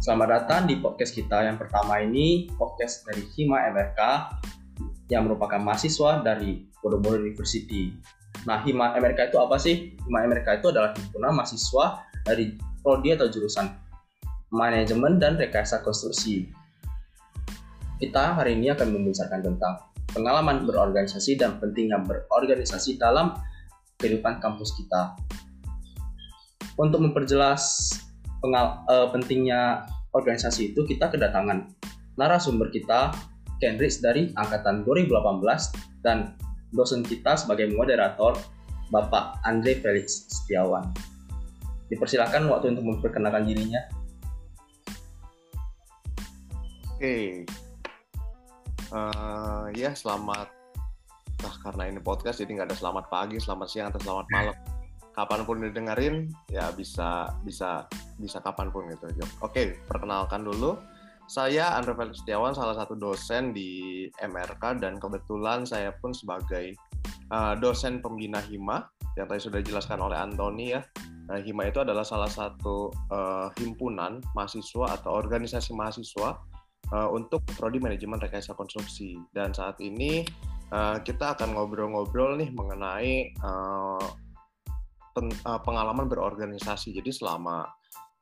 Selamat datang di podcast kita yang pertama ini, podcast dari Hima MRK yang merupakan mahasiswa dari Borobudur University. Nah, Hima MRK itu apa sih? Hima MRK itu adalah himpunan mahasiswa dari prodi atau jurusan manajemen dan rekayasa konstruksi. Kita hari ini akan membicarakan tentang pengalaman berorganisasi dan pentingnya berorganisasi dalam kehidupan kampus kita. Untuk memperjelas pengal uh, pentingnya organisasi itu, kita kedatangan narasumber kita, Kenrich dari Angkatan 2018, dan dosen kita sebagai moderator, Bapak Andre Felix Setiawan. Dipersilakan waktu untuk memperkenalkan dirinya. Oke, uh, ya selamat. Nah karena ini podcast jadi nggak ada selamat pagi, selamat siang atau selamat malam. Kapan pun didengerin ya bisa bisa bisa kapan pun gitu. Oke, perkenalkan dulu. Saya Andre Felix Setiawan, salah satu dosen di MRK dan kebetulan saya pun sebagai uh, dosen pembina HIMA yang tadi sudah dijelaskan oleh Antoni ya. Nah, HIMA itu adalah salah satu uh, himpunan mahasiswa atau organisasi mahasiswa uh, untuk prodi manajemen rekayasa konstruksi. Dan saat ini uh, kita akan ngobrol-ngobrol nih mengenai uh, pen, pengalaman berorganisasi. Jadi selama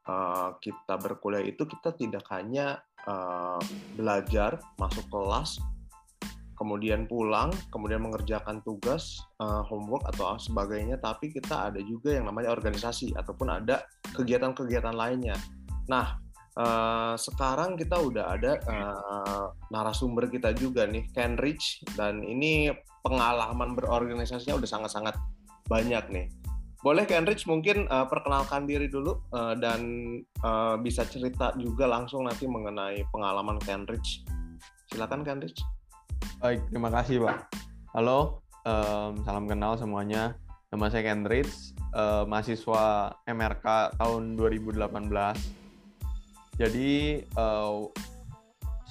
uh, kita berkuliah itu kita tidak hanya uh, belajar, masuk kelas, kemudian pulang, kemudian mengerjakan tugas, uh, homework atau sebagainya, tapi kita ada juga yang namanya organisasi ataupun ada kegiatan-kegiatan lainnya. Nah, Uh, sekarang kita udah ada uh, narasumber kita juga nih, Ken Rich, dan ini pengalaman berorganisasinya udah sangat-sangat banyak nih. Boleh Ken Rich mungkin uh, perkenalkan diri dulu uh, dan uh, bisa cerita juga langsung nanti mengenai pengalaman Ken Rich. Silakan Ken Rich. Baik, terima kasih Pak. Halo, um, salam kenal semuanya. Nama saya Ken Rich, uh, mahasiswa MRK tahun 2018 jadi uh,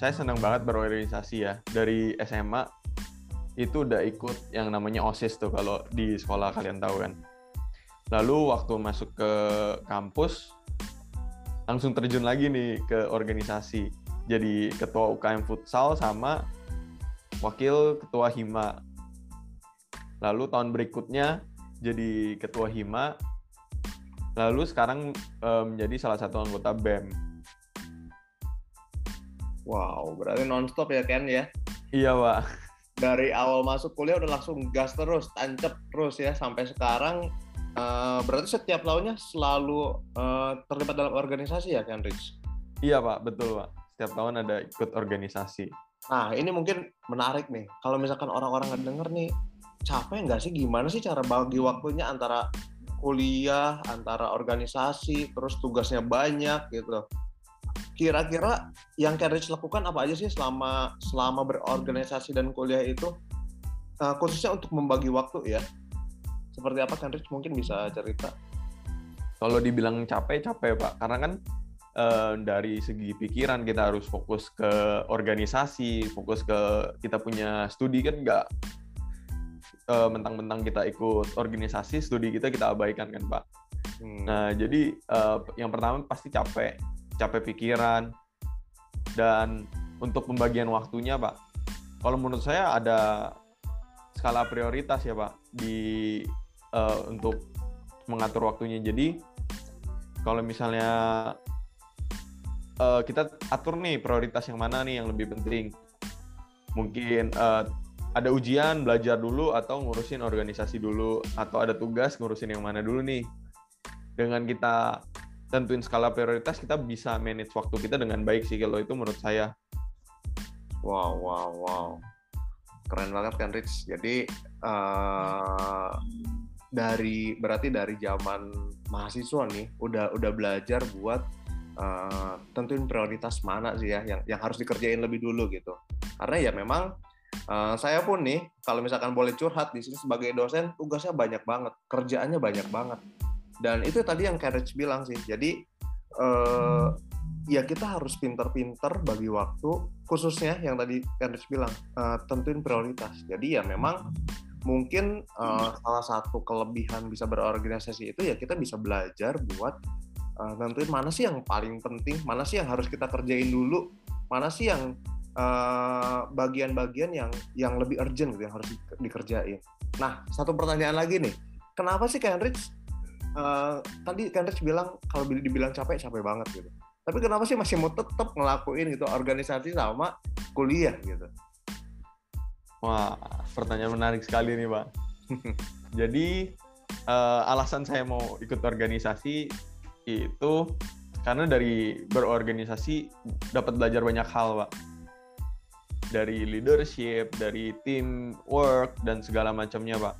saya senang banget berorganisasi ya. Dari SMA itu udah ikut yang namanya OSIS tuh kalau di sekolah kalian tahu kan. Lalu waktu masuk ke kampus langsung terjun lagi nih ke organisasi. Jadi ketua UKM futsal sama wakil ketua HIMA. Lalu tahun berikutnya jadi ketua HIMA. Lalu sekarang menjadi um, salah satu anggota BEM Wow, berarti nonstop ya Ken ya? Iya pak. Dari awal masuk kuliah udah langsung gas terus, tancap terus ya sampai sekarang. Uh, berarti setiap tahunnya selalu uh, terlibat dalam organisasi ya Ken Rich? Iya pak, betul pak. Setiap tahun ada ikut organisasi. Nah ini mungkin menarik nih. Kalau misalkan orang-orang ngedenger nih, capek nggak sih? Gimana sih cara bagi waktunya antara kuliah, antara organisasi, terus tugasnya banyak gitu kira-kira yang Cambridge lakukan apa aja sih selama selama berorganisasi dan kuliah itu uh, khususnya untuk membagi waktu ya seperti apa Cambridge mungkin bisa cerita. Kalau dibilang capek capek pak. Karena kan uh, dari segi pikiran kita harus fokus ke organisasi fokus ke kita punya studi kan nggak uh, mentang-mentang kita ikut organisasi studi kita kita abaikan kan pak. Hmm. nah jadi uh, yang pertama pasti capek. Capek pikiran. Dan untuk pembagian waktunya pak kalau menurut saya ada skala prioritas ya pak. Di uh, untuk mengatur waktunya jadi kalau misalnya uh, kita atur nih prioritas yang mana nih yang lebih penting mungkin uh, ada ujian belajar dulu atau ngurusin organisasi dulu atau ada tugas ngurusin yang mana dulu nih dengan kita tentuin skala prioritas kita bisa manage waktu kita dengan baik sih kalau itu menurut saya. Wow, wow, wow. Keren banget kan Rich. Jadi uh, dari berarti dari zaman mahasiswa nih udah udah belajar buat uh, tentuin prioritas mana sih ya yang yang harus dikerjain lebih dulu gitu. Karena ya memang uh, saya pun nih kalau misalkan boleh curhat di sini sebagai dosen tugasnya banyak banget, kerjaannya banyak banget dan itu tadi yang Carriage bilang sih jadi uh, ya kita harus pinter-pinter bagi waktu khususnya yang tadi Carriage bilang uh, tentuin prioritas jadi ya memang mungkin uh, salah satu kelebihan bisa berorganisasi itu ya kita bisa belajar buat uh, nentuin mana sih yang paling penting, mana sih yang harus kita kerjain dulu, mana sih yang uh, bagian-bagian uh, yang yang lebih urgent gitu yang harus di, dikerjain. Nah, satu pertanyaan lagi nih, kenapa sih Kenrich uh, tadi Kenrich bilang kalau dibilang capek capek banget gitu. Tapi kenapa sih masih mau tetap ngelakuin gitu organisasi sama kuliah gitu? Wah, pertanyaan menarik sekali nih, Pak. Jadi uh, alasan saya mau ikut organisasi itu karena dari berorganisasi dapat belajar banyak hal pak. Dari leadership dari team work dan segala macamnya pak.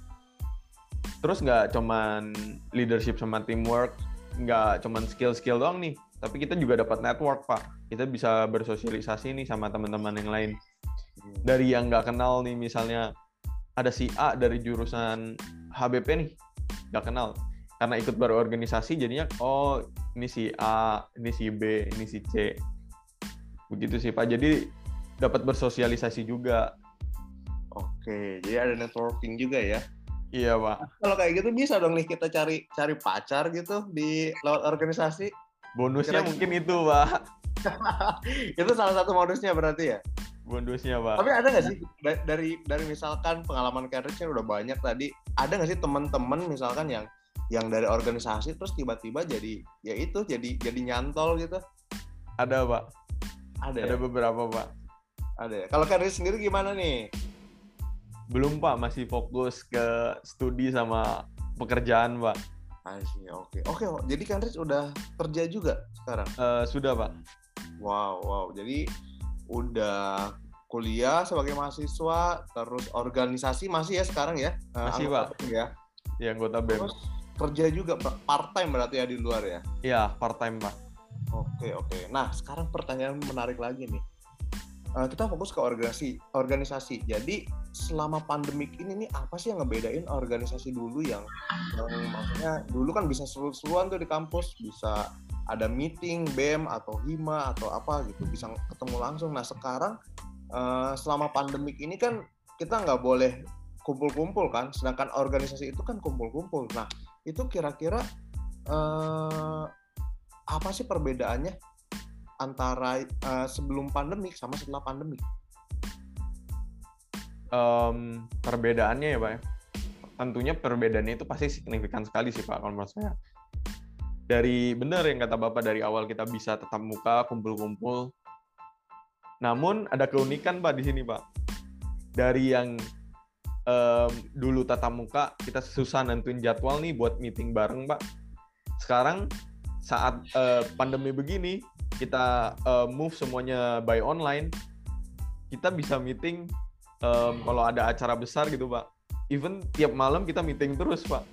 Terus nggak cuman leadership sama teamwork nggak cuman skill-skill doang nih tapi kita juga dapat network pak. Kita bisa bersosialisasi nih sama teman-teman yang lain dari yang nggak kenal nih misalnya ada si A dari jurusan HBP nih nggak kenal karena ikut berorganisasi jadinya oh ini si A, ini si B, ini si C. Begitu sih Pak. Jadi dapat bersosialisasi juga. Oke, jadi ada networking juga ya. Iya, Pak. Nah, kalau kayak gitu bisa dong nih kita cari cari pacar gitu di lewat organisasi. Bonusnya Kira -kira. mungkin itu, Pak. itu salah satu modusnya berarti ya? Bonusnya, Pak. Tapi ada nggak sih dari dari misalkan pengalaman karirnya udah banyak tadi, ada nggak sih teman-teman misalkan yang yang dari organisasi terus tiba-tiba jadi ya itu jadi jadi nyantol gitu? Ada pak. Ada ada ya? beberapa pak. Ada ya? Kalau kalian sendiri gimana nih? Belum pak. Masih fokus ke studi sama pekerjaan pak. Asih, oke. Oke jadi kan udah kerja juga sekarang? Uh, sudah pak. Wow wow. Jadi udah kuliah sebagai mahasiswa terus organisasi masih ya sekarang ya masih uh, pak ya ya anggota BEM terus kerja juga part time berarti ya di luar ya? Iya part time pak. Oke oke. Nah sekarang pertanyaan menarik lagi nih. Uh, kita fokus ke organisasi. Organisasi. Jadi selama pandemik ini nih apa sih yang ngebedain organisasi dulu yang, yang maksudnya dulu kan bisa seru-seruan tuh di kampus, bisa ada meeting BEM atau hima atau apa gitu, bisa ketemu langsung. Nah sekarang uh, selama pandemik ini kan kita nggak boleh kumpul-kumpul kan, sedangkan organisasi itu kan kumpul-kumpul. Nah itu kira-kira uh, apa sih perbedaannya antara uh, sebelum pandemi sama setelah pandemi? Um, perbedaannya ya pak, ya. tentunya perbedaannya itu pasti signifikan sekali sih pak kalau menurut saya. Dari benar yang kata bapak dari awal kita bisa tetap muka kumpul-kumpul. Namun ada keunikan pak di sini pak. Dari yang um, dulu tatap muka kita susah nentuin jadwal nih buat meeting bareng pak sekarang saat uh, pandemi begini kita uh, move semuanya by online kita bisa meeting um, kalau ada acara besar gitu pak even tiap malam kita meeting terus pak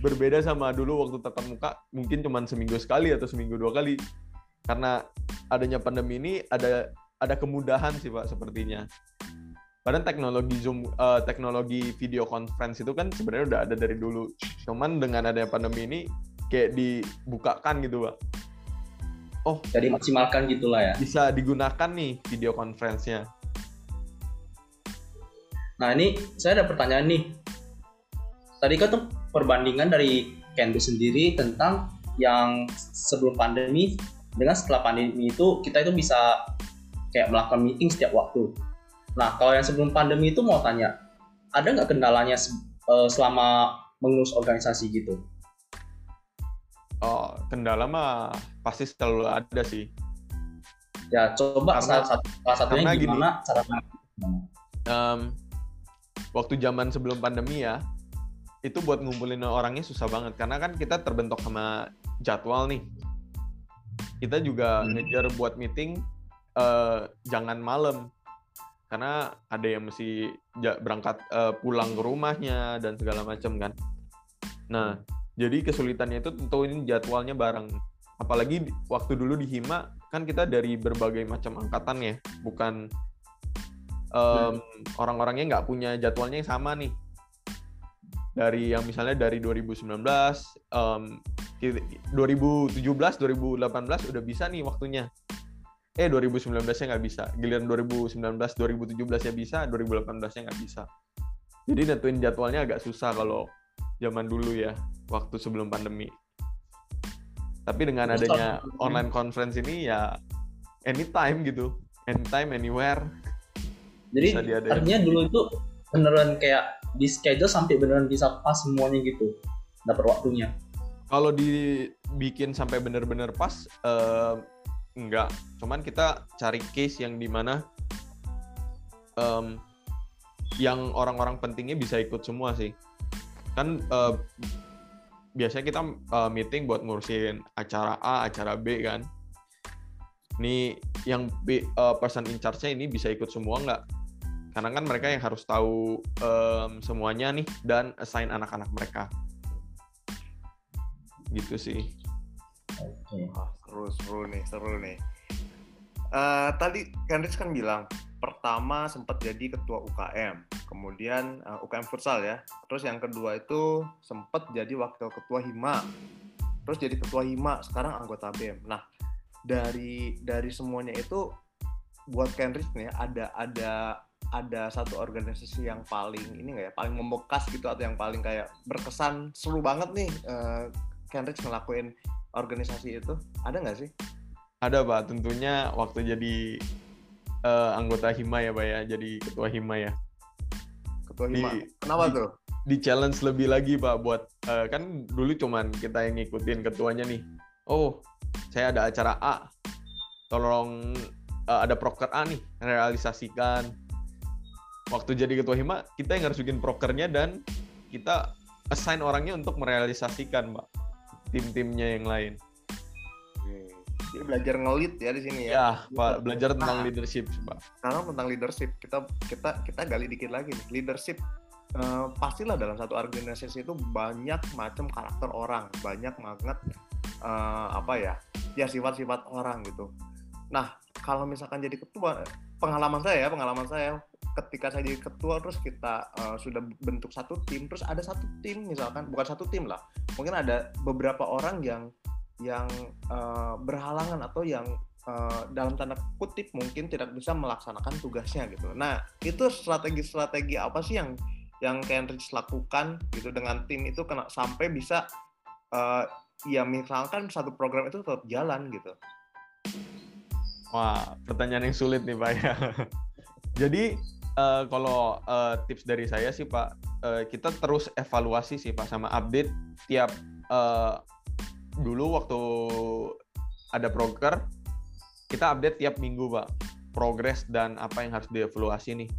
berbeda sama dulu waktu tatap muka mungkin cuma seminggu sekali atau seminggu dua kali karena adanya pandemi ini ada ada kemudahan sih pak sepertinya Padahal teknologi Zoom, uh, teknologi video conference itu kan sebenarnya udah ada dari dulu. Cuman dengan adanya pandemi ini kayak dibukakan gitu, Pak. Oh, jadi maksimalkan gitulah ya. Bisa digunakan nih video conference-nya. Nah, ini saya ada pertanyaan nih. Tadi kan tuh perbandingan dari Kendu sendiri tentang yang sebelum pandemi dengan setelah pandemi itu kita itu bisa kayak melakukan meeting setiap waktu Nah, kalau yang sebelum pandemi itu mau tanya, ada nggak kendalanya uh, selama mengurus organisasi gitu? Oh, kendala mah pasti selalu ada sih. Ya, coba karena, salah, satu, salah satunya gimana gini, cara um, waktu zaman sebelum pandemi ya, itu buat ngumpulin orangnya susah banget karena kan kita terbentuk sama jadwal nih. Kita juga hmm. ngejar buat meeting uh, jangan malam karena ada yang mesti berangkat uh, pulang ke rumahnya dan segala macam kan. Nah, jadi kesulitannya itu tentu ini jadwalnya bareng. Apalagi waktu dulu di Hima kan kita dari berbagai macam angkatan ya, bukan um, hmm. orang-orangnya nggak punya jadwalnya yang sama nya Dari yang misalnya dari 2019, um, 2017, 2018 udah bisa nih waktunya. Eh 2019 nya nggak bisa. Giliran 2019 2017 nya bisa 2018 nya nggak bisa. Jadi nentuin jadwalnya agak susah kalau zaman dulu ya waktu sebelum pandemi. Tapi dengan adanya online conference ini ya anytime gitu, anytime, anywhere. Jadi artinya dulu itu beneran kayak di schedule sampai beneran bisa pas semuanya gitu dapat waktunya. Kalau dibikin sampai bener-bener pas, eh, enggak. Cuman kita cari case yang di mana em, yang orang-orang pentingnya bisa ikut semua sih. Kan eh, biasanya kita eh, meeting buat ngurusin acara A, acara B kan. Nih yang eh, person in charge-nya ini bisa ikut semua nggak? Karena kan mereka yang harus tahu em, semuanya nih dan assign anak-anak mereka. Gitu sih. Oke. Wah, seru seru nih seru nih Eh, tadi Kendrick kan bilang pertama sempat jadi ketua UKM kemudian eh, UKM futsal ya terus yang kedua itu sempat jadi wakil ketua hima terus jadi ketua hima sekarang anggota bem nah dari dari semuanya itu buat Kendrick nih ada ada ada satu organisasi yang paling ini nggak ya paling membekas gitu atau yang paling kayak berkesan seru banget nih eh, Kendrick ngelakuin organisasi itu ada nggak sih Ada Pak, tentunya waktu jadi eh, anggota Hima ya Pak ya, jadi ketua Hima ya. ketua Di- hima kenapa di- tuh Di challenge lebih lagi Pak buat eh, kan dulu cuman kita yang ngikutin ketuanya nih. Oh, saya ada acara A. Tolong eh, ada proker A nih, realisasikan. Waktu jadi ketua Hima, kita yang harus bikin prokernya dan kita assign orangnya untuk merealisasikan, Pak. Tim-timnya yang lain. Dia belajar ngelit ya di sini ya. Ya, Pak, belajar tentang Nah. leadership, Pak. Sekarang tentang leadership kita kita kita gali dikit lagi nih. Leadership eh, pastilah dalam satu organisasi itu banyak macam karakter orang, banyak banget eh, apa ya? Ya sifat-sifat orang gitu. Nah, kalau misalkan jadi ketua, pengalaman saya ya, pengalaman saya ketika saya jadi ketua terus kita eh, sudah bentuk satu tim, terus ada satu tim misalkan bukan satu tim lah, mungkin ada beberapa orang yang yang eh, berhalangan atau yang eh, dalam tanda kutip mungkin tidak bisa melaksanakan tugasnya gitu. Nah itu strategi-strategi apa sih yang yang Kenrich lakukan gitu dengan tim itu kena sampai bisa eh, ya misalkan satu program itu tetap jalan gitu. Wah, pertanyaan yang sulit nih Pak ya. Jadi eh, kalau eh, tips dari saya sih Pak, eh, kita terus evaluasi sih Pak sama update tiap eh, dulu waktu ada broker kita update tiap minggu Pak progres dan apa yang harus dievaluasi nih.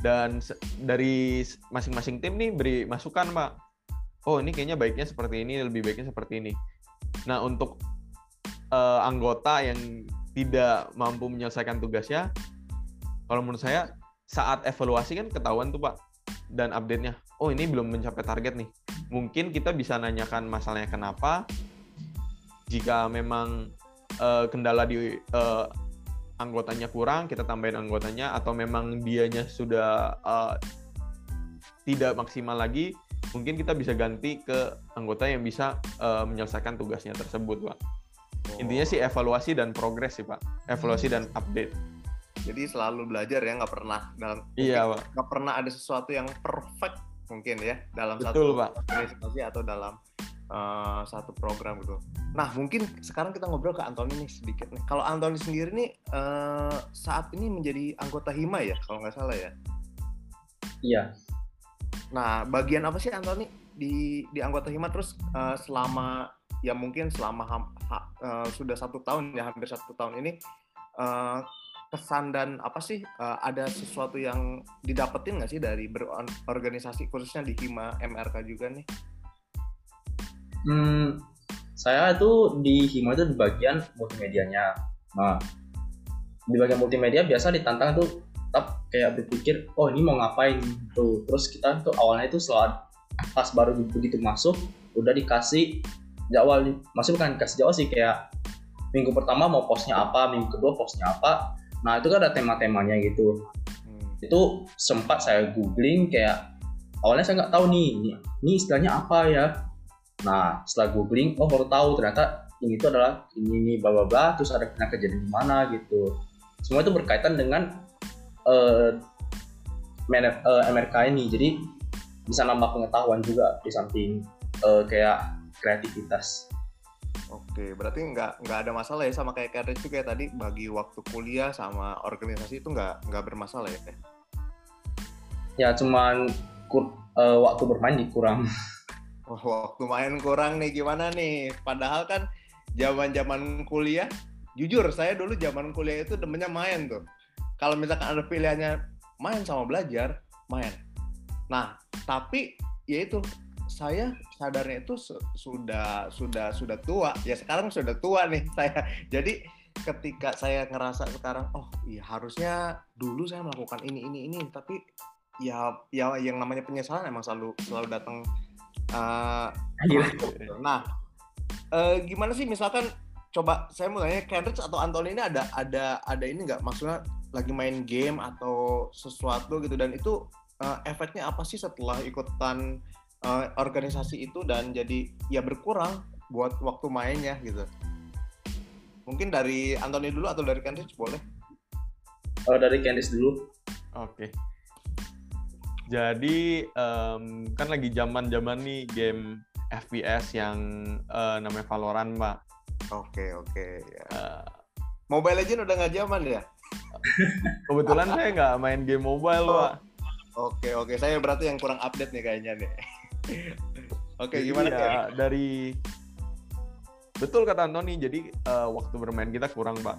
Dan dari masing-masing tim nih beri masukan Pak. Oh ini kayaknya baiknya seperti ini, lebih baiknya seperti ini. Nah untuk eh, anggota yang tidak mampu menyelesaikan tugasnya, kalau menurut saya saat evaluasi kan ketahuan tuh Pak dan update-nya. Oh ini belum mencapai target nih. Mungkin kita bisa nanyakan masalahnya kenapa. Jika memang eh, kendala di eh, anggotanya kurang, kita tambahin anggotanya atau memang dianya sudah eh, tidak maksimal lagi, mungkin kita bisa ganti ke anggota yang bisa eh, menyelesaikan tugasnya tersebut, Pak. Intinya sih evaluasi dan progres sih Pak. Evaluasi dan update. Jadi selalu belajar ya nggak pernah dalam Iya Pak. nggak pernah ada sesuatu yang perfect mungkin ya dalam Betul satu Pak. organisasi atau dalam uh, satu program gitu. Nah mungkin sekarang kita ngobrol ke Antoni nih sedikit nih. Kalau Antoni sendiri nih uh, saat ini menjadi anggota Hima ya kalau nggak salah ya. Iya. Nah bagian apa sih Antoni di di anggota Hima terus uh, selama ya mungkin selama ham- ha- uh, sudah satu tahun ya hampir satu tahun ini uh, kesan dan apa sih uh, ada sesuatu yang didapetin nggak sih dari berorganisasi khususnya di Hima MRK juga nih? Hmm, saya itu di Hima itu di bagian multimedianya. Nah, di bagian multimedia biasa ditantang tuh tetap kayak berpikir, oh ini mau ngapain tuh. Terus kita tuh awalnya itu selalu pas baru begitu masuk udah dikasih jadwal, masih bukan dikasih jadwal sih kayak minggu pertama mau postnya apa, minggu kedua postnya apa. Nah itu kan ada tema-temanya gitu. Hmm. Itu sempat saya googling kayak awalnya saya nggak tahu nih, ini, ini istilahnya apa ya. Nah, setelah googling, oh baru tahu ternyata ini itu adalah ini ini bla bla bla, terus ada pernah kejadian di mana gitu. Semua itu berkaitan dengan eh mana- eh, MRK ini. Jadi bisa nambah pengetahuan juga di samping eh, kayak kreativitas. Oke, berarti nggak nggak ada masalah ya sama kayak Kadek juga ya tadi bagi waktu kuliah sama organisasi itu nggak nggak bermasalah ya? Ya cuman kur, uh, waktu bermain dikurang. Oh, waktu main kurang nih gimana nih? Padahal kan zaman-zaman kuliah, jujur saya dulu zaman kuliah itu demennya main tuh. Kalau misalkan ada pilihannya main sama belajar, main. Nah, tapi ya itu saya sadarnya itu sudah sudah sudah tua. Ya sekarang sudah tua nih saya. Jadi ketika saya ngerasa sekarang oh iya harusnya dulu saya melakukan ini ini ini. Tapi ya ya yang namanya penyesalan emang selalu selalu datang uh, nah uh, gimana sih misalkan coba saya mau tanya Kendrick atau Anthony ini ada ada ada ini nggak? Maksudnya lagi main game atau sesuatu gitu dan itu uh, efeknya apa sih setelah ikutan uh, organisasi itu dan jadi ya berkurang buat waktu mainnya gitu. Mungkin dari Anthony dulu atau dari Candice boleh? Oh dari Candice dulu. Oke. Jadi um, kan lagi zaman-zaman nih game FPS yang uh, namanya Valorant, Mbak. Oke oke. Ya. Uh, Mobile Legend udah nggak zaman ya? Kebetulan saya nggak main game mobile, oh. Pak. Oke oke, saya berarti yang kurang update nih kayaknya nih. Oke, okay, gimana ya, dari betul kata Antoni. Jadi uh, waktu bermain kita kurang, Pak.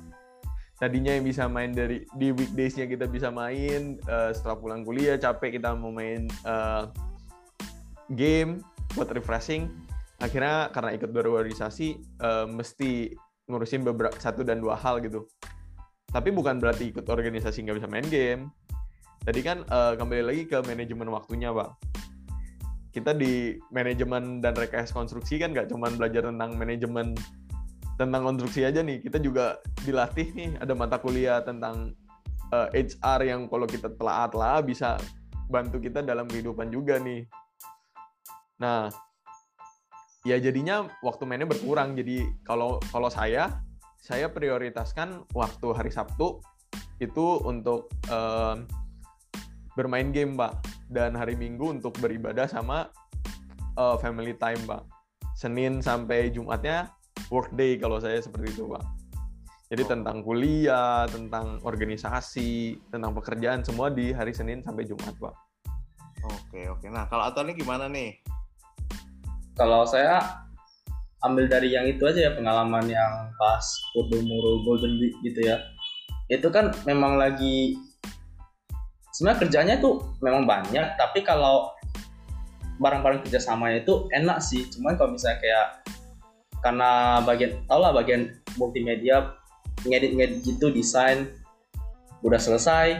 Tadinya yang bisa main dari di weekdays-nya kita bisa main uh, setelah pulang kuliah capek kita mau main uh, game buat refreshing. Akhirnya karena ikut berorganisasi uh, mesti ngurusin beberapa satu dan dua hal gitu. Tapi bukan berarti ikut organisasi nggak bisa main game. Tadi kan uh, kembali lagi ke manajemen waktunya, Pak kita di manajemen dan rekayasa konstruksi kan nggak cuma belajar tentang manajemen tentang konstruksi aja nih. Kita juga dilatih nih ada mata kuliah tentang uh, eh, HR yang kalau kita telah-telah bisa bantu kita dalam kehidupan juga nih. Nah ya jadinya waktu mainnya berkurang. Jadi kalau kalau saya saya prioritaskan waktu hari Sabtu itu untuk uh, bermain game pak dan hari Minggu untuk beribadah sama uh, family time, Pak. Senin sampai Jumatnya workday kalau saya seperti itu, Pak. Jadi oh. tentang kuliah, tentang organisasi, tentang pekerjaan semua di hari Senin sampai Jumat, Pak. Oke, oke. Nah, kalau ini gimana nih? Kalau saya ambil dari yang itu aja ya pengalaman yang pas Podomoro Golden Week gitu ya. Itu kan memang lagi sebenarnya kerjanya tuh memang banyak tapi kalau barang-barang kerjasamanya itu enak sih. Cuman kalau misalnya kayak karena bagian tau lah bagian multimedia ngedit ngedit gitu desain udah selesai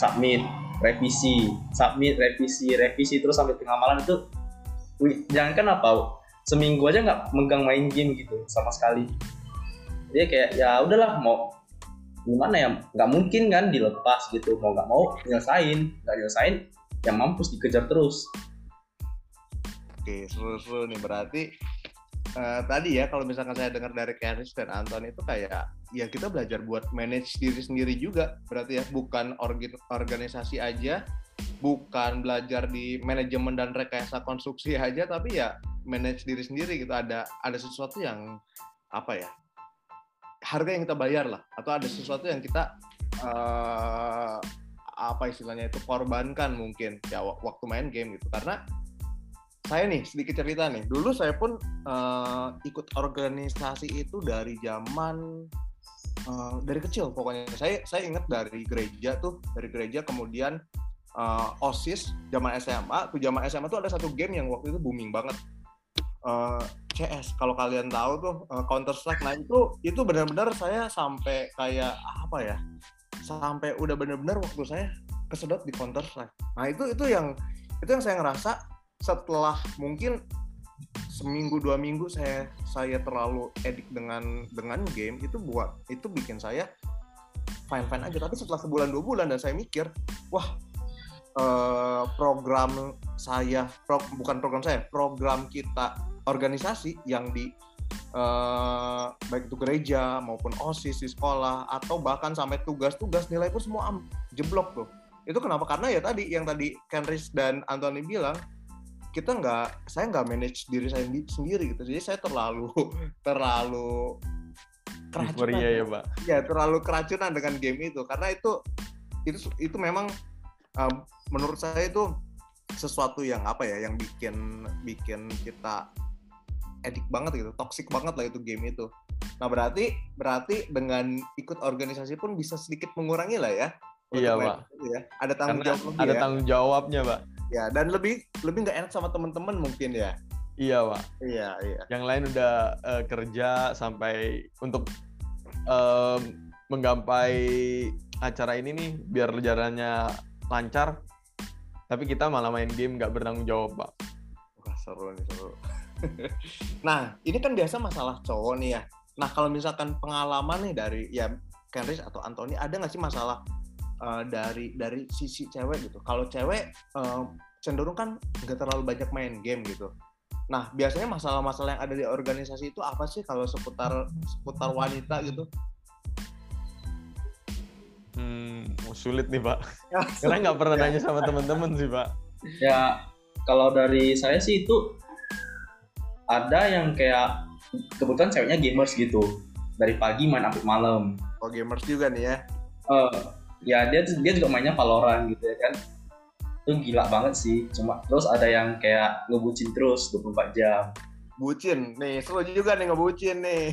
submit revisi submit revisi revisi terus sampai tengah malam itu jangan kan apa seminggu aja nggak megang main game gitu sama sekali. Dia kayak ya udahlah mau gimana ya? Nggak mungkin kan dilepas gitu. Mau nggak mau nyelesain. Nggak nyelesain yang mampus dikejar terus. Oke seru-seru nih. Berarti uh, tadi ya kalau misalkan saya dengar dari Kenis dan Anton itu kayak ya kita belajar buat manage diri sendiri juga. Berarti ya bukan organ organisasi aja bukan belajar di manajemen dan rekayasa konstruksi aja tapi ya manage diri sendiri gitu. Ada ada sesuatu yang apa ya harga yang kita bayar lah. Atau ada sesuatu yang kita uh, apa istilahnya itu korbankan mungkin ya waktu main game gitu. Karena saya nih sedikit cerita nih. Dulu saya pun uh, ikut organisasi itu dari zaman uh, dari kecil pokoknya. Saya saya ingat dari gereja tuh dari gereja kemudian uh, osis zaman SMA tuh zaman SMA tuh ada satu game yang waktu itu booming banget uh, CS kalau kalian tahu tuh uh, Counter Strike nah itu itu benar-benar saya sampai kayak apa ya sampai udah benar-benar waktu saya kesedot di Counter Strike. Nah itu itu yang itu yang saya ngerasa setelah mungkin seminggu dua minggu saya saya terlalu edik dengan dengan game itu buat itu bikin saya fine fine aja. Tapi setelah sebulan dua bulan dan saya mikir wah eh, program saya pro, bukan program saya program kita organisasi yang di uh, baik itu gereja maupun osis di sekolah atau bahkan sampai tugas-tugas nilai pun semua jeblok tuh. Itu kenapa? Karena ya tadi yang tadi Kenris dan Anthony bilang kita nggak saya nggak manage diri saya sendiri gitu. Jadi saya terlalu terlalu keracunan ya, ya. Pak. Ya terlalu keracunan dengan game itu. Karena itu itu itu memang um, menurut saya itu sesuatu yang apa ya yang bikin bikin kita edik banget gitu toxic banget lah itu game itu. Nah berarti berarti dengan ikut organisasi pun bisa sedikit mengurangi lah ya. Iya pak. ya. ada tanggung Karena jawab ada ya. tanggung jawabnya pak. Ya dan lebih lebih nggak enak sama teman-teman mungkin ya. Iya pak. Iya iya. Yang lain udah uh, kerja sampai untuk uh, menggapai acara ini nih biar jalannya lancar tapi kita malah main game nggak bertanggung jawab pak wah seru nih seru nah ini kan biasa masalah cowok nih ya nah kalau misalkan pengalaman nih dari ya Kenris atau Anthony ada nggak sih masalah uh, dari dari sisi cewek gitu. Kalau cewek uh, cenderung kan nggak terlalu banyak main game gitu. Nah biasanya masalah-masalah yang ada di organisasi itu apa sih kalau seputar seputar wanita gitu? Hmm, sulit nih pak. Karena nggak pernah nanya sama teman-teman sih pak. Ya kalau dari saya sih itu ada yang kayak kebetulan ceweknya gamers gitu dari pagi main sampai malam. Oh gamers juga nih ya? Uh, ya dia dia juga mainnya Valorant gitu ya kan itu gila banget sih cuma terus ada yang kayak ngebucin terus 24 jam bucin nih seru juga nih ngebucin nih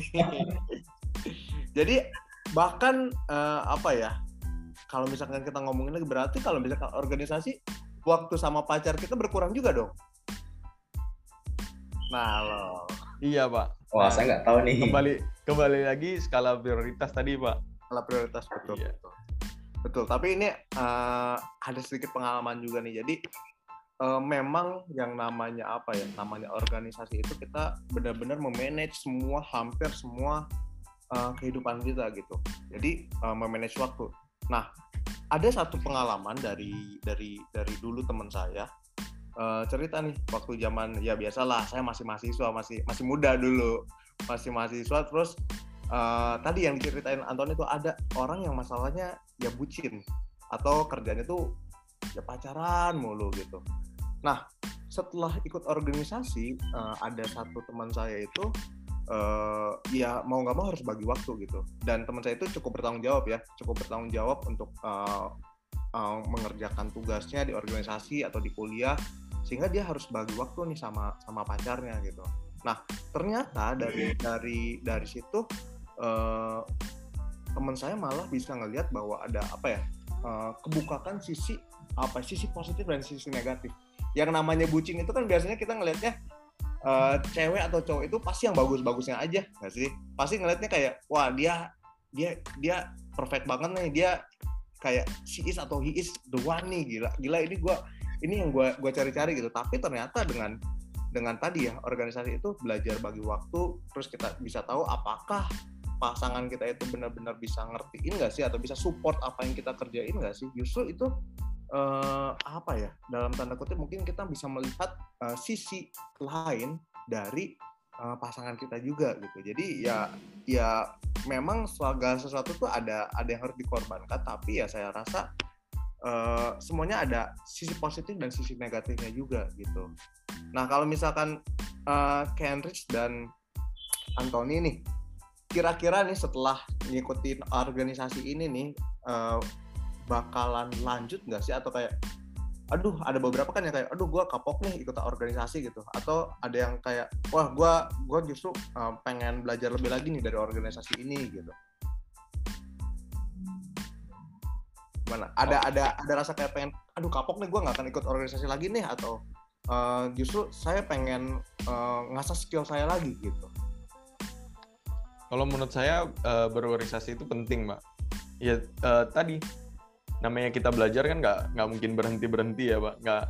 jadi bahkan uh, apa ya kalau misalkan kita ngomongin lagi berarti kalau misalkan organisasi waktu sama pacar kita berkurang juga dong nah loh iya pak wah nah, saya nggak tahu nih kembali kembali lagi skala prioritas tadi pak skala prioritas betul iya. betul Betul, tapi ini uh, ada sedikit pengalaman juga nih. Jadi uh, memang yang namanya apa ya, namanya organisasi itu kita benar-benar memanage semua, hampir semua uh, kehidupan kita gitu. Jadi uh, memanage waktu. Nah, ada satu pengalaman dari dari dari dulu teman saya. Uh, cerita nih waktu zaman ya biasalah saya masih mahasiswa masih masih muda dulu. Masih mahasiswa terus uh, tadi yang diceritain Anton itu ada orang yang masalahnya ya bucin. Atau kerjanya tuh ya pacaran mulu gitu. Nah setelah ikut organisasi uh, ada satu teman saya itu uh, ya mau nggak mau harus bagi waktu gitu dan teman saya itu cukup bertanggung jawab ya cukup bertanggung jawab untuk uh, uh, mengerjakan tugasnya di organisasi atau di kuliah sehingga dia harus bagi waktu nih sama sama pacarnya gitu. Nah ternyata dari dari dari situ uh, teman saya malah bisa ngelihat bahwa ada apa ya uh, kebukakan sisi apa sisi positif dan sisi negatif yang namanya bucin itu kan biasanya kita ngelihatnya uh, cewek atau cowok itu pasti yang bagus-bagusnya aja nggak sih? Pasti ngelihatnya kayak wah dia dia dia perfect banget nih. Dia kayak si is atau he is the one nih. Gila gila ini gue ini yang gue gue cari-cari gitu. Tapi ternyata dengan dengan tadi ya organisasi itu belajar bagi waktu terus kita bisa tahu apakah pasangan kita itu benar-benar bisa ngertiin nggak sih? Atau bisa support apa yang kita kerjain nggak sih? Justru itu uh, apa ya dalam tanda kutip mungkin kita bisa melihat uh, sisi lain dari uh, pasangan kita juga gitu. Jadi ya ya memang segala sesuatu tuh ada ada yang harus dikorbankan tapi ya saya rasa uh, semuanya ada sisi positif dan sisi negatifnya juga gitu. Nah kalau misalkan uh, Kenrich dan Anthony nih kira-kira nih setelah ngikutin organisasi ini nih uh, bakalan lanjut nggak sih? Atau kayak aduh ada beberapa kan yang kayak aduh gue kapok nih ikut organisasi gitu. Atau ada yang kayak wah gue gue justru uh, pengen belajar lebih lagi nih dari organisasi ini gitu. Gimana? Ada oh. ada ada rasa kayak pengen aduh kapok nih gue nggak akan ikut organisasi lagi nih atau uh, justru saya pengen uh, ngasah skill saya lagi gitu. Kalau menurut saya uh, berorganisasi itu penting, Mbak. Ya uh, tadi namanya kita belajar kan nggak nggak mungkin berhenti berhenti ya, Pak. Nggak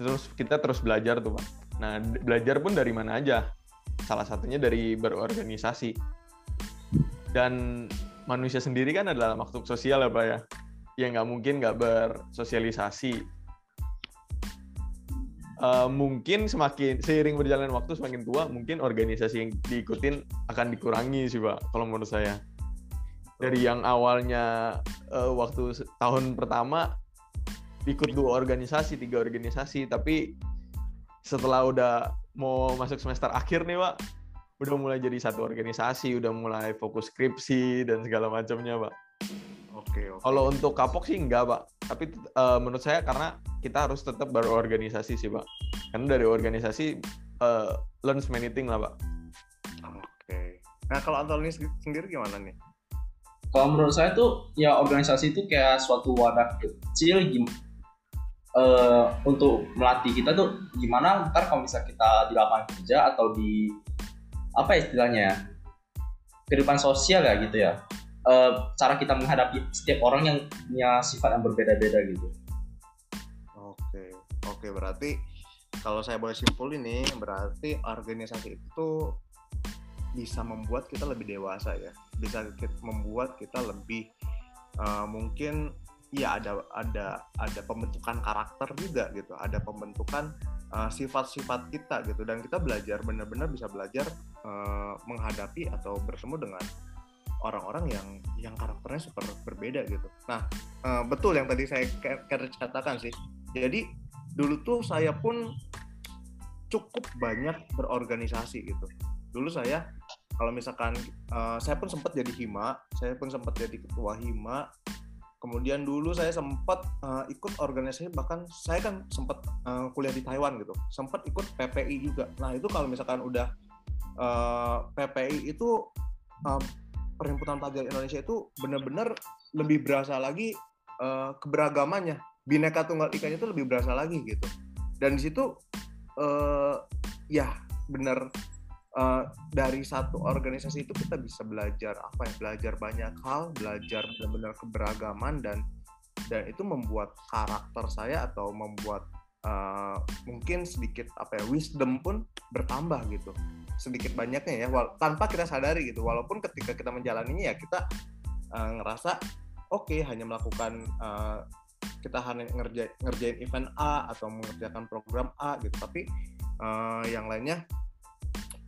terus kita terus belajar tuh, Pak. Nah belajar pun dari mana aja. Salah satunya dari berorganisasi. Dan manusia sendiri kan adalah makhluk sosial ya, Pak ya. Ya nggak mungkin nggak bersosialisasi uh, mungkin semakin seiring berjalan waktu semakin tua mungkin organisasi yang diikutin akan dikurangi sih pak kalau menurut saya dari yang awalnya uh, waktu tahun pertama ikut dua organisasi tiga organisasi tapi setelah udah mau masuk semester akhir nih pak udah mulai jadi satu organisasi udah mulai fokus skripsi dan segala macamnya pak Oke, oke. kalau untuk kapok sih enggak pak tapi eh, menurut saya karena kita harus tetap berorganisasi sih pak karena dari organisasi eh, learns many things lah pak Oke. Nah, kalau Antoni sendiri gimana nih? Kalau menurut saya tuh ya organisasi itu kayak suatu wadah kecil gim eh, untuk melatih kita tuh gimana ntar kalau misalnya kita di lapangan kerja atau di apa istilahnya ya kehidupan sosial ya gitu ya Eh, cara kita menghadapi setiap orang yang punya sifat yang berbeda-beda gitu. Oke, oke berarti kalau saya boleh simpulin nih, berarti organisasi itu bisa membuat kita lebih dewasa ya, bisa membuat kita lebih eh, mungkin ya ada ada ada pembentukan karakter juga gitu, ada pembentukan eh, sifat-sifat kita gitu, dan kita belajar benar-benar bisa belajar eh, menghadapi atau bertemu dengan orang-orang yang yang karakternya super berbeda gitu. Nah, eh, betul yang tadi saya katakan sih. Jadi dulu tuh saya pun cukup banyak berorganisasi gitu. Dulu saya kalau misalkan eh, saya pun sempat jadi hima, saya pun sempat jadi ketua hima. Kemudian dulu saya sempat eh, ikut organisasi bahkan saya kan sempat eh, kuliah di Taiwan gitu. Sempat ikut PPI juga. Nah, itu kalau misalkan udah eh, PPI itu eh, perhimpunan pelajar Indonesia itu benar-benar lebih berasa lagi eh, keberagamannya bineka tunggal ikanya itu lebih berasa lagi gitu dan di situ eh, ya benar eh, dari satu organisasi itu kita bisa belajar apa ya belajar banyak hal belajar benar-benar keberagaman dan dan itu membuat karakter saya atau membuat eh, mungkin sedikit apa ya wisdom pun bertambah gitu. Sedikit banyaknya ya tanpa kita sadari gitu. Walaupun ketika kita menjalaninya ya kita eh, ngerasa oke hanya melakukan eh, kita hanya ngerjain, ngerjain event A atau mengerjakan program A gitu. Tapi eh, yang lainnya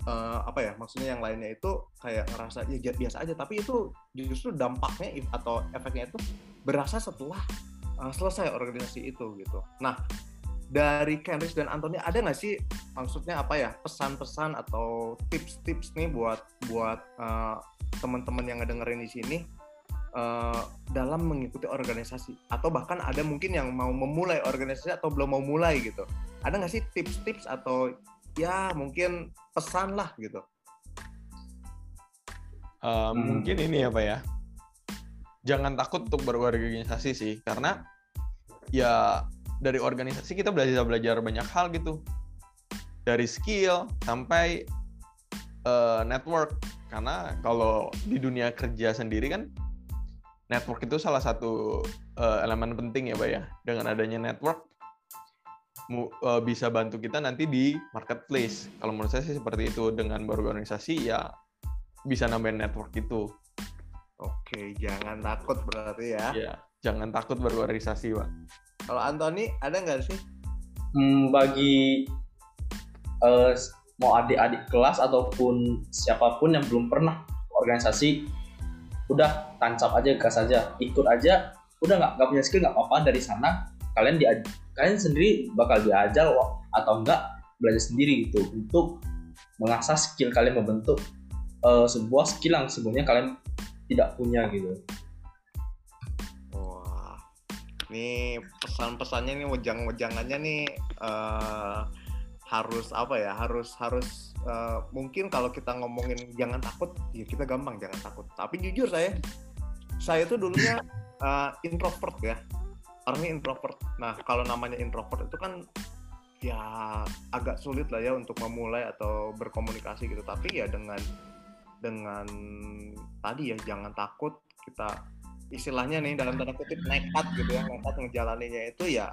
eh, apa ya maksudnya yang lainnya itu kayak ngerasa ya biasa aja. Tapi itu justru dampaknya atau efeknya itu berasa setelah eh, selesai organisasi itu gitu. Nah dari Kenris dan Anthony ada nggak sih maksudnya apa ya pesan-pesan atau tips-tips nih buat buat eh, teman-teman yang ngedengerin di sini eh, dalam mengikuti organisasi? Atau bahkan ada mungkin yang mau memulai organisasi atau belum mau mulai gitu. Ada nggak sih tips-tips atau ya mungkin pesan lah gitu. Eh, mungkin ini ya pak ya. Jangan takut untuk berorganisasi sih karena ya dari organisasi kita belajar belajar banyak hal gitu. Dari skill sampai eh, network. Karena kalau di dunia kerja sendiri kan network itu salah satu eh, elemen penting ya pak ya. Dengan adanya network eh, bisa bantu kita nanti di marketplace. Kalau menurut saya sih seperti itu. Dengan berorganisasi ya bisa nambahin network itu oke jangan takut berarti ya. Ya jangan takut berorganisasi pak. Kalau Anthony ada nggak sih? Hmm, bagi eh, mau adik-adik kelas ataupun siapa pun yang belum pernah organisasi, udah tancap aja gas aja, ikut aja, udah nggak nggak punya skill nggak apa-apa. Dari sana kalian di kalian sendiri bakal diajar atau enggak belajar sendiri gitu untuk mengasah skill kalian membentuk eh, sebuah skill yang sebelumnya kalian tidak punya gitu. Wah, ini pesan-pesannya nih, wejang-wejangannya nih eh, harus apa ya? Harus harus eh, mungkin kalau kita ngomongin jangan takut, ya kita gampang jangan takut. Tapi jujur saya, saya tuh dulunya eh, introvert ya, orangnya introvert. Nah kalau namanya introvert itu kan ya agak sulit lah ya untuk memulai atau berkomunikasi gitu. Tapi ya dengan dengan tadi ya jangan takut kita istilahnya nih dalam tanda kutip nekat gitu ya nekat ngejalaninnya itu ya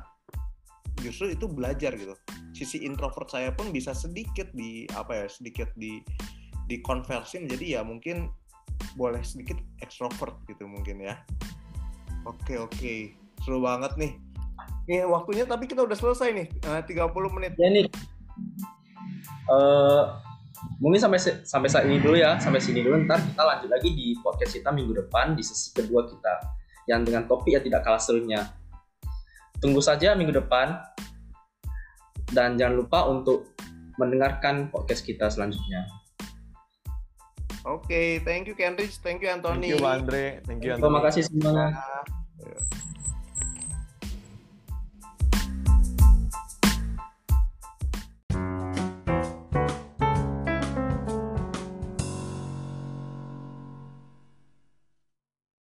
justru itu belajar gitu sisi introvert saya pun bisa sedikit di apa ya sedikit di dikonversi menjadi ya mungkin boleh sedikit ekstrovert gitu mungkin ya oke oke seru banget nih nih waktunya tapi kita udah selesai nih eh, 30 menit Ya nih, eh mungkin sampai sampai saat ini dulu ya, sampai sini dulu. Ntar kita lanjut lagi di podcast kita minggu depan di sesi kedua kita, yang dengan topik yang tidak kalah serunya. Tunggu saja minggu depan. dan jangan lupa untuk mendengarkan podcast kita selanjutnya. Oke, thank you Kenrich, thank you Anthony. Thank you Andre, thank you Terima Anthony. kasih semua. Ya.